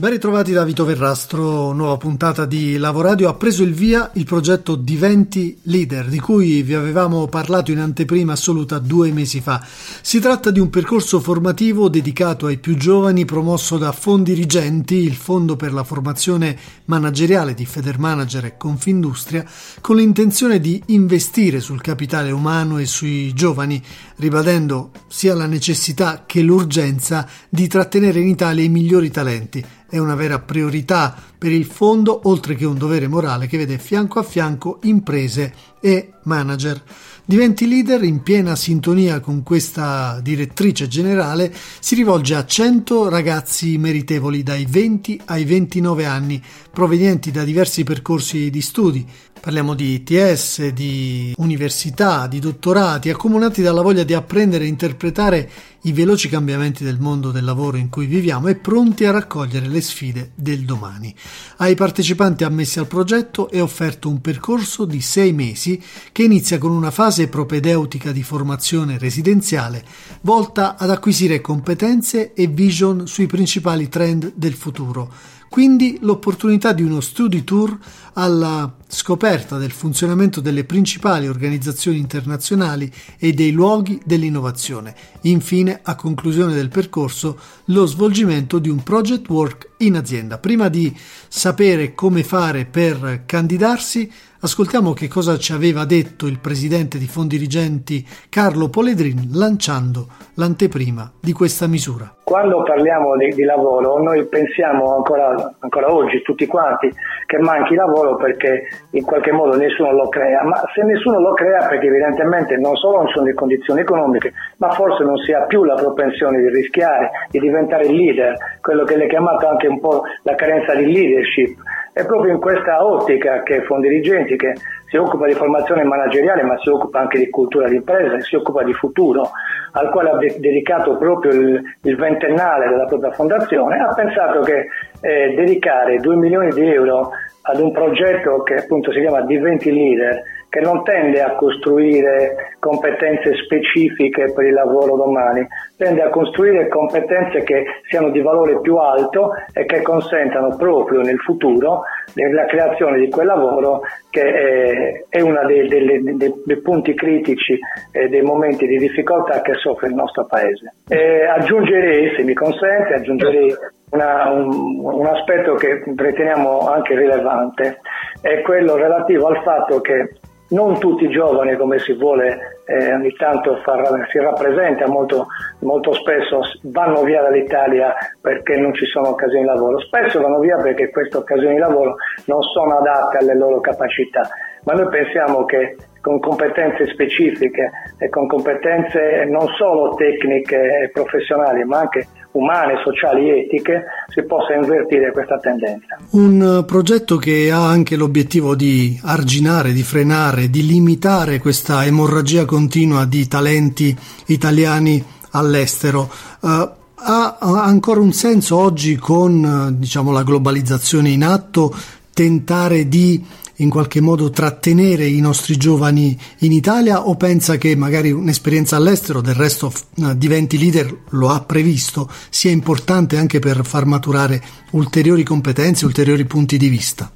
Ben ritrovati da Vito Verrastro, nuova puntata di Lavoradio. Ha preso il via il progetto Diventi Leader, di cui vi avevamo parlato in anteprima assoluta due mesi fa. Si tratta di un percorso formativo dedicato ai più giovani, promosso da Fondi Rigenti, il Fondo per la formazione manageriale di Federmanager e Confindustria, con l'intenzione di investire sul capitale umano e sui giovani, ribadendo sia la necessità che l'urgenza di trattenere in Italia i migliori talenti è una vera priorità per il fondo, oltre che un dovere morale che vede fianco a fianco imprese e manager. Diventi leader in piena sintonia con questa direttrice generale, si rivolge a 100 ragazzi meritevoli dai 20 ai 29 anni, provenienti da diversi percorsi di studi, Parliamo di ITS, di università, di dottorati, accomunati dalla voglia di apprendere e interpretare i veloci cambiamenti del mondo del lavoro in cui viviamo e pronti a raccogliere le sfide del domani. Ai partecipanti ammessi al progetto è offerto un percorso di sei mesi che inizia con una fase propedeutica di formazione residenziale volta ad acquisire competenze e vision sui principali trend del futuro quindi l'opportunità di uno study tour alla scoperta del funzionamento delle principali organizzazioni internazionali e dei luoghi dell'innovazione. Infine, a conclusione del percorso, lo svolgimento di un project work in azienda. Prima di sapere come fare per candidarsi, Ascoltiamo che cosa ci aveva detto il presidente di Fondi Rigenti Carlo Poledrin lanciando l'anteprima di questa misura. Quando parliamo di, di lavoro noi pensiamo ancora, ancora, oggi tutti quanti che manchi lavoro perché in qualche modo nessuno lo crea, ma se nessuno lo crea perché evidentemente non solo non sono le condizioni economiche, ma forse non si ha più la propensione di rischiare, di diventare leader, quello che le chiamato anche un po' la carenza di leadership è proprio in questa ottica che Fondi Rigenti, che si occupa di formazione manageriale ma si occupa anche di cultura di impresa, si occupa di futuro, al quale ha de- dedicato proprio il, il, ventennale della propria fondazione, ha pensato che eh, dedicare 2 milioni di euro ad un progetto che appunto si chiama Diventi Leader, che non tende a costruire competenze specifiche per il lavoro domani, tende a costruire competenze che siano di valore più alto e che consentano proprio nel futuro la creazione di quel lavoro che è, uno dei, dei, dei, dei, punti critici e dei momenti di difficoltà che soffre il nostro Paese. E aggiungerei, se mi consente, aggiungerei una, un, un, aspetto che riteniamo anche rilevante, è quello relativo al fatto che non tutti i giovani, come si vuole eh, ogni tanto far, si rappresenta molto, molto spesso, vanno via dall'Italia perché non ci sono occasioni di lavoro. Spesso vanno via perché queste occasioni di lavoro non sono adatte alle loro capacità. Ma noi pensiamo che con competenze specifiche e con competenze non solo tecniche e professionali, ma anche umane, sociali e etiche, si possa invertire questa tendenza. Un progetto che ha anche l'obiettivo di arginare, di frenare, di limitare questa emorragia continua di talenti italiani all'estero. Uh, ha ancora un senso oggi con diciamo, la globalizzazione in atto tentare di in qualche modo trattenere i nostri giovani in Italia o pensa che magari un'esperienza all'estero, del resto eh, diventi leader, lo ha previsto, sia importante anche per far maturare ulteriori competenze, ulteriori punti di vista?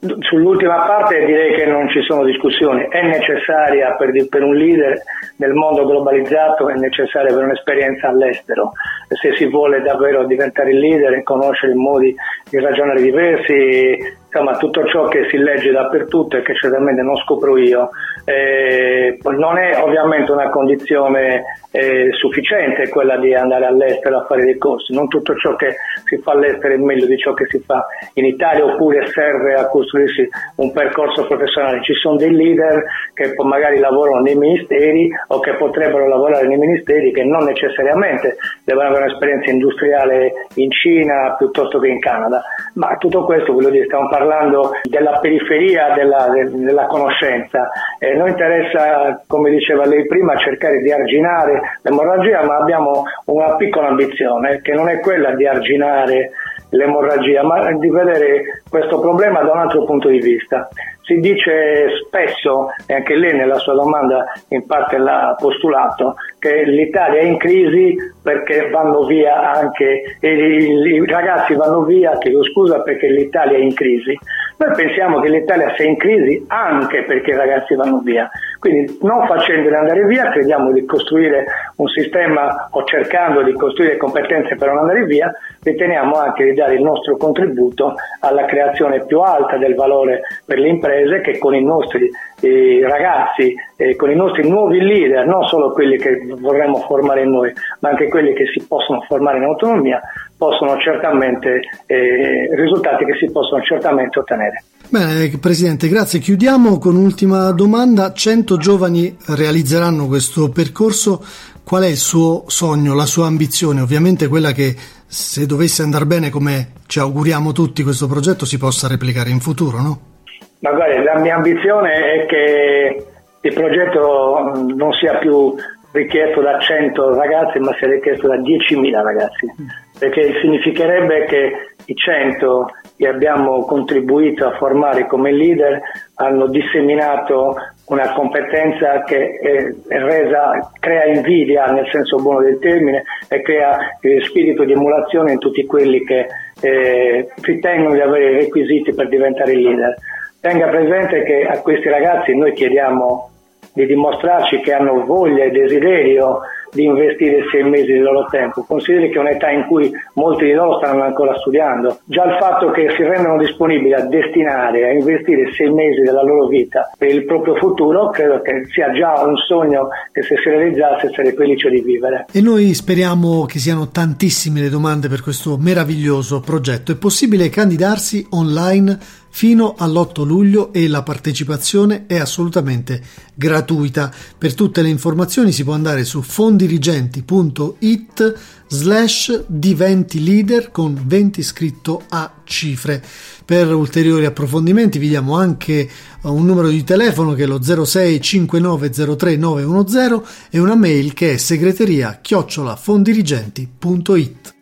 Sull'ultima parte direi che non ci sono discussioni, è necessaria per, per, un leader nel mondo globalizzato, è necessaria per un'esperienza all'estero, se si vuole davvero diventare leader e conoscere modi di ragionare diversi, insomma tutto ciò che si legge dappertutto e che certamente non scopro io, eh, non è ovviamente una condizione eh, sufficiente quella di andare all'estero a fare dei corsi, non tutto ciò che si fa all'estero è meglio di ciò che si fa in Italia oppure serve a costruirsi un percorso professionale, ci sono dei leader che magari lavorano nei ministeri o che potrebbero lavorare nei ministeri che non necessariamente devono avere un'esperienza industriale in Cina piuttosto che in Canada, ma tutto questo voglio dire stiamo parlando della periferia della, della conoscenza. Eh, noi interessa, come diceva lei prima, cercare di arginare l'emorragia, ma abbiamo una piccola ambizione che non è quella di arginare l'emorragia, ma di vedere questo problema da un altro punto di vista. Si dice spesso, e anche lei nella sua domanda in parte l'ha postulato, che l'Italia è in crisi perché vanno via anche, i, ragazzi vanno via, chiedo scusa, perché l'Italia è in crisi. Noi pensiamo che l'Italia sia in crisi anche perché i ragazzi vanno via. Quindi non facendoli andare via crediamo di costruire un sistema o cercando di costruire competenze per non andare via, riteniamo anche di dare il nostro contributo alla creazione più alta del valore per le imprese che con i nostri eh, ragazzi, eh, con i nostri nuovi leader, non solo quelli che vorremmo formare noi, ma anche quelli che si possono formare in autonomia, possono certamente, eh, risultati che si possono certamente ottenere. Bene, Presidente, grazie. Chiudiamo con un'ultima domanda. 100 giovani realizzeranno questo percorso. Qual è il suo sogno, la sua ambizione? Ovviamente quella che se dovesse andare bene come ci auguriamo tutti questo progetto si possa replicare in futuro, no? Ma guarda, la mia ambizione è che il progetto non sia più richiesto da 100 ragazzi, ma sia richiesto da 10.000 ragazzi, perché significherebbe che i 100 che abbiamo contribuito a formare come leader hanno disseminato una competenza che è, resa, crea invidia nel senso buono del termine e crea spirito di emulazione in tutti quelli che eh, ritengono di avere i requisiti per diventare leader. Tenga presente che a questi ragazzi noi chiediamo di dimostrarci che hanno voglia e desiderio di investire sei mesi del loro tempo. Consideri che è un'età in cui molti di loro stanno ancora studiando. Già il fatto che si rendano disponibili a destinare, a investire sei mesi della loro vita per il proprio futuro, credo che sia già un sogno che se si realizzasse sarei felice di vivere. E noi speriamo che siano tantissime le domande per questo meraviglioso progetto. È possibile candidarsi online fino all'8 luglio e la partecipazione è assolutamente gratuita. Per tutte le informazioni si può andare su fondirigenti.it slash diventi leader con 20 scritto a cifre. Per ulteriori approfondimenti vi diamo anche un numero di telefono che è lo 06 5903 910 e una mail che è segreteria chiocciolafondirigenti.it.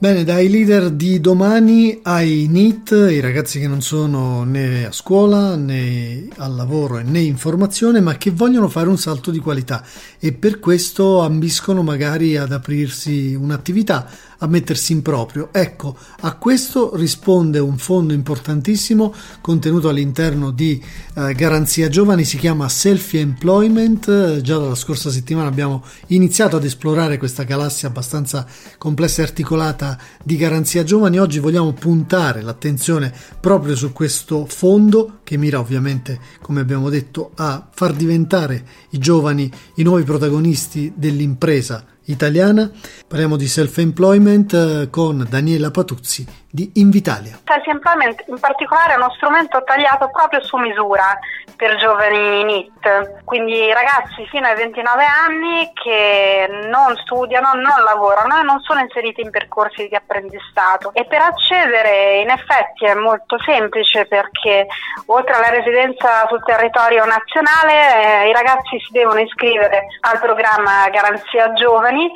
Bene, dai leader di domani ai NEET, i ragazzi che non sono né a scuola né al lavoro né in formazione, ma che vogliono fare un salto di qualità e per questo ambiscono magari ad aprirsi un'attività, a mettersi in proprio. Ecco, a questo risponde un fondo importantissimo contenuto all'interno di eh, Garanzia Giovani, si chiama Selfie Employment. Già dalla scorsa settimana abbiamo iniziato ad esplorare questa galassia abbastanza complessa e articolata di Garanzia Giovani. Oggi vogliamo puntare l'attenzione proprio su questo fondo che mira ovviamente, come abbiamo detto, a far diventare i giovani i nuovi protagonisti dell'impresa italiana. Parliamo di self-employment eh, con Daniela Patuzzi di Invitalia. Self-employment in particolare è uno strumento tagliato proprio su misura per giovani NIT, quindi ragazzi fino ai 29 anni che non studiano, non lavorano e non sono inseriti in percorsi di apprendistato. E per accedere in effetti è molto semplice perché oltre alla residenza sul territorio nazionale eh, i ragazzi si devono iscrivere al programma Garanzia Giovani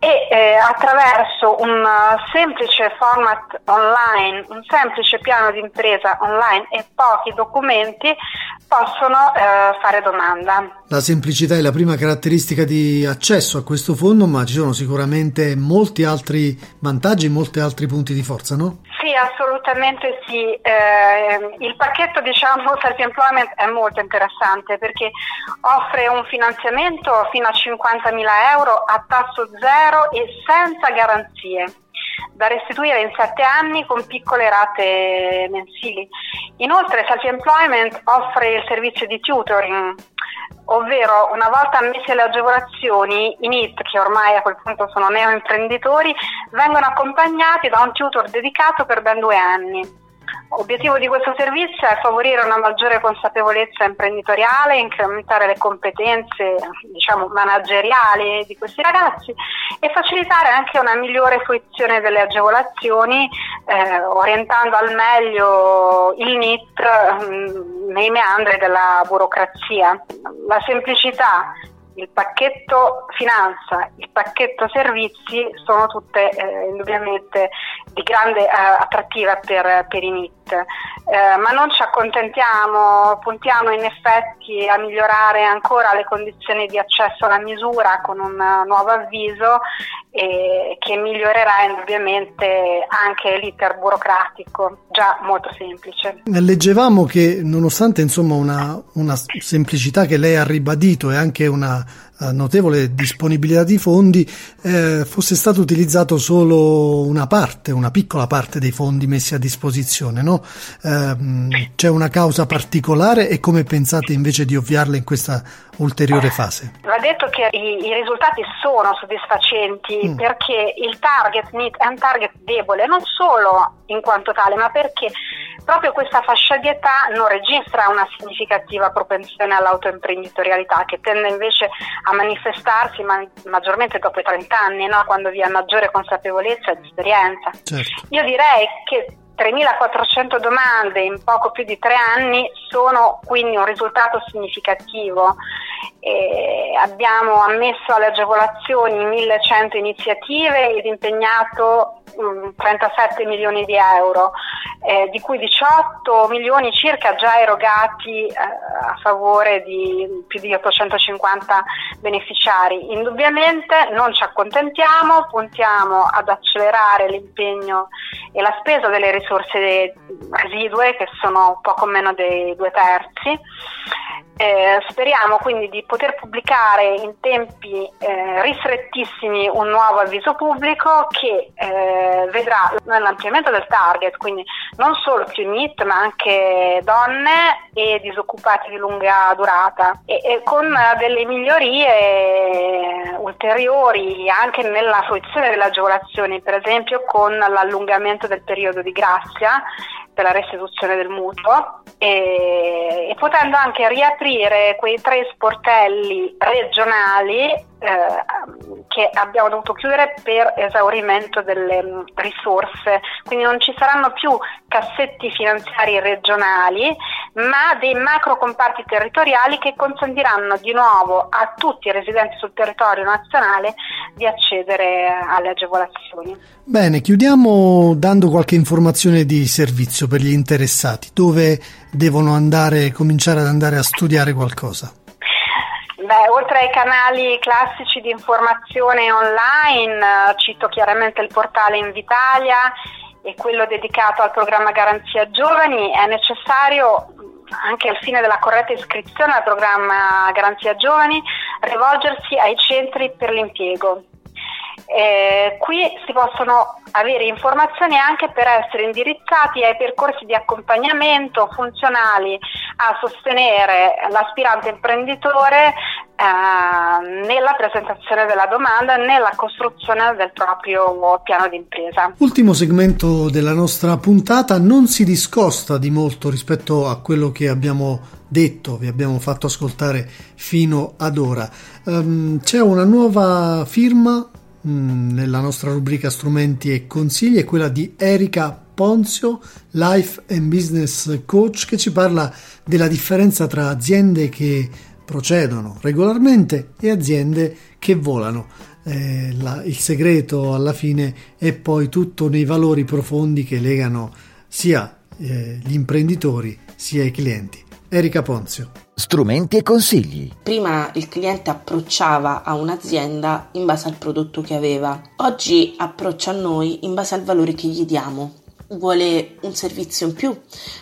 e eh, attraverso un semplice format online, un semplice piano di impresa online e pochi documenti possono eh, fare domanda. La semplicità è la prima caratteristica di accesso a questo fondo, ma ci sono sicuramente molti altri vantaggi, molti altri punti di forza, no? Sì, assolutamente sì. Eh, il pacchetto diciamo self-employment è molto interessante perché offre un finanziamento fino a 50.000 euro a tasso zero e senza garanzie da restituire in sette anni con piccole rate mensili. Inoltre Self-Employment offre il servizio di tutoring, ovvero una volta ammesse le agevolazioni, i NIT, che ormai a quel punto sono neoimprenditori, vengono accompagnati da un tutor dedicato per ben due anni. L'obiettivo di questo servizio è favorire una maggiore consapevolezza imprenditoriale, incrementare le competenze diciamo, manageriali di questi ragazzi e facilitare anche una migliore fruizione delle agevolazioni, eh, orientando al meglio il NIT mh, mm, nei meandri della burocrazia. La semplicità il pacchetto finanza, il pacchetto servizi sono tutte eh, indubbiamente di grande eh, attrattiva per, per i NIT, eh, ma non ci accontentiamo, puntiamo in effetti a migliorare ancora le condizioni di accesso alla misura con un nuovo avviso e che migliorerà indubbiamente anche l'iter burocratico, già molto semplice. Leggevamo che nonostante insomma una, una semplicità che lei ha ribadito e anche una notevole disponibilità di fondi eh, fosse stato utilizzato solo una parte, una piccola parte dei fondi messi a disposizione. No? Eh, c'è una causa particolare e come pensate invece di ovviarla in questa ulteriore fase? Va detto che i, i risultati sono soddisfacenti mm. perché il target NIT è un target debole non solo in quanto tale ma perché proprio questa fascia di età non registra una significativa propensione all'autoimprenditorialità che tende invece a manifestarsi ma- maggiormente dopo i 30 anni, no? quando vi è maggiore consapevolezza ed esperienza. Certo. Io direi che 3.400 domande in poco più di tre anni sono quindi un risultato significativo. E abbiamo ammesso alle agevolazioni 1.100 iniziative ed impegnato 37 milioni di euro, eh, di cui 18 milioni circa già erogati eh, a favore di più di 850 beneficiari. Indubbiamente non ci accontentiamo, puntiamo ad accelerare l'impegno e la spesa delle risorse residue, che sono poco meno dei due terzi. Eh, speriamo quindi di poter pubblicare in tempi eh, ristrettissimi un nuovo avviso pubblico che eh, vedrà l'ampliamento del target, quindi non solo più NIT ma anche donne e disoccupati di lunga durata. E, e con delle migliorie ulteriori anche nella fruizione delle agevolazioni, per esempio con l'allungamento del periodo di grazia per la restituzione del mutuo e, e potendo anche riaprire quei tre sportelli regionali eh, che abbiamo dovuto chiudere per esaurimento delle mm, risorse, quindi non ci saranno più cassetti finanziari regionali, ma dei macro comparti territoriali che consentiranno di nuovo a tutti i residenti sul territorio nazionale di accedere alle agevolazioni. Bene, chiudiamo dando qualche informazione di servizio per gli interessati, dove devono andare, cominciare ad andare a studiare qualcosa. Beh, oltre ai canali classici di informazione online, eh, cito chiaramente il portale Invitalia e quello dedicato al programma Garanzia Giovani, è necessario anche al fine della corretta iscrizione al programma Garanzia Giovani rivolgersi ai centri per l'impiego eh, qui si possono avere informazioni anche per essere indirizzati ai percorsi di accompagnamento funzionali a sostenere l'aspirante imprenditore eh, nella presentazione della domanda e nella costruzione del proprio piano di impresa. Ultimo segmento della nostra puntata non si discosta di molto rispetto a quello che abbiamo detto, vi abbiamo fatto ascoltare fino ad ora. Um, c'è una nuova firma nella nostra rubrica strumenti e consigli è quella di Erika Ponzio, Life and Business Coach, che ci parla della differenza tra aziende che procedono regolarmente e aziende che volano. Eh, la, il segreto alla fine è poi tutto nei valori profondi che legano sia eh, gli imprenditori sia i clienti. Erika Ponzio strumenti e consigli. Prima il cliente approcciava a un'azienda in base al prodotto che aveva, oggi approccia a noi in base al valore che gli diamo. Vuole un servizio in più,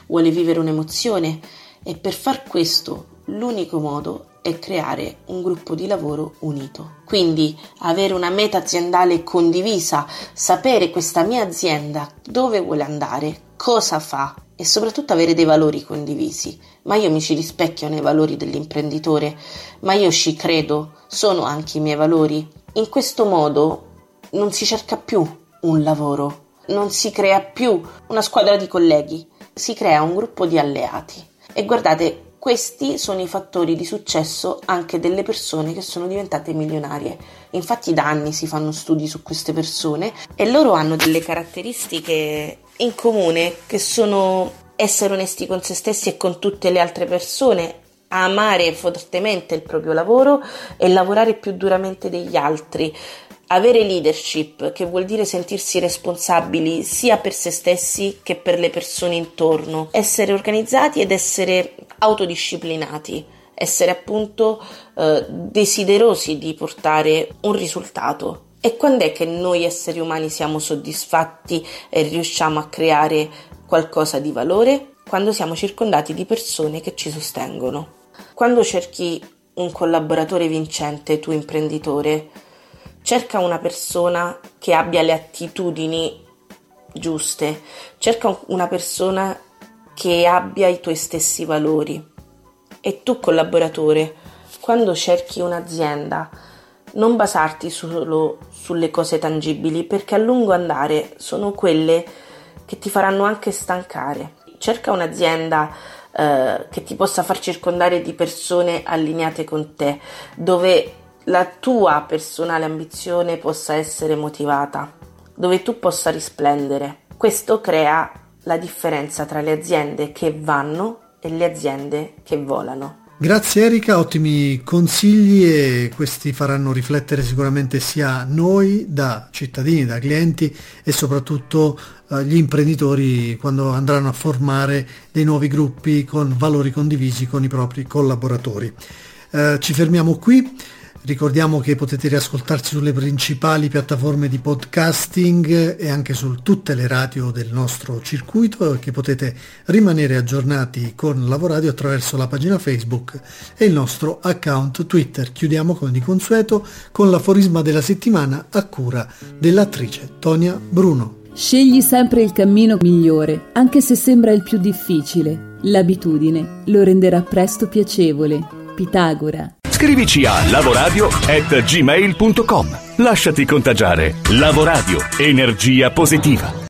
vuole vivere un'emozione e per far questo l'unico modo è creare un gruppo di lavoro unito. Quindi avere una meta aziendale condivisa, sapere questa mia azienda dove vuole andare, cosa fa e soprattutto avere dei valori condivisi. Ma io mi ci rispecchio nei valori dell'imprenditore, ma io ci credo, sono anche i miei valori. In questo modo non si cerca più un lavoro, non si crea più una squadra di colleghi, si crea un gruppo di alleati. E guardate, questi sono i fattori di successo anche delle persone che sono diventate milionarie. Infatti da anni si fanno studi su queste persone e loro hanno delle caratteristiche in comune che sono essere onesti con se stessi e con tutte le altre persone, amare fortemente il proprio lavoro e lavorare più duramente degli altri. Avere leadership, che vuol dire sentirsi responsabili sia per se stessi che per le persone intorno, essere organizzati ed essere autodisciplinati, essere appunto eh, desiderosi di portare un risultato. E quando è che noi esseri umani siamo soddisfatti e riusciamo a creare qualcosa di valore? Quando siamo circondati di persone che ci sostengono. Quando cerchi un collaboratore vincente, tu imprenditore, cerca una persona che abbia le attitudini giuste, cerca una persona che abbia i tuoi stessi valori. E tu collaboratore, quando cerchi un'azienda, non basarti solo sulle cose tangibili perché a lungo andare sono quelle che ti faranno anche stancare. Cerca un'azienda eh, che ti possa far circondare di persone allineate con te, dove la tua personale ambizione possa essere motivata, dove tu possa risplendere. Questo crea la differenza tra le aziende che vanno e le aziende che volano. Grazie Erika, ottimi consigli e questi faranno riflettere sicuramente sia noi da cittadini, da clienti e soprattutto gli imprenditori quando andranno a formare dei nuovi gruppi con valori condivisi con i propri collaboratori. Eh, ci fermiamo qui. Ricordiamo che potete riascoltarci sulle principali piattaforme di podcasting e anche su tutte le radio del nostro circuito e che potete rimanere aggiornati con Lavoradio attraverso la pagina Facebook e il nostro account Twitter. Chiudiamo come di consueto con l'aforisma della settimana a cura dell'attrice Tonia Bruno. Scegli sempre il cammino migliore, anche se sembra il più difficile. L'abitudine lo renderà presto piacevole. Pitagora. Scrivici a lavoradio@gmail.com. Lasciati contagiare. Lavoradio, energia positiva.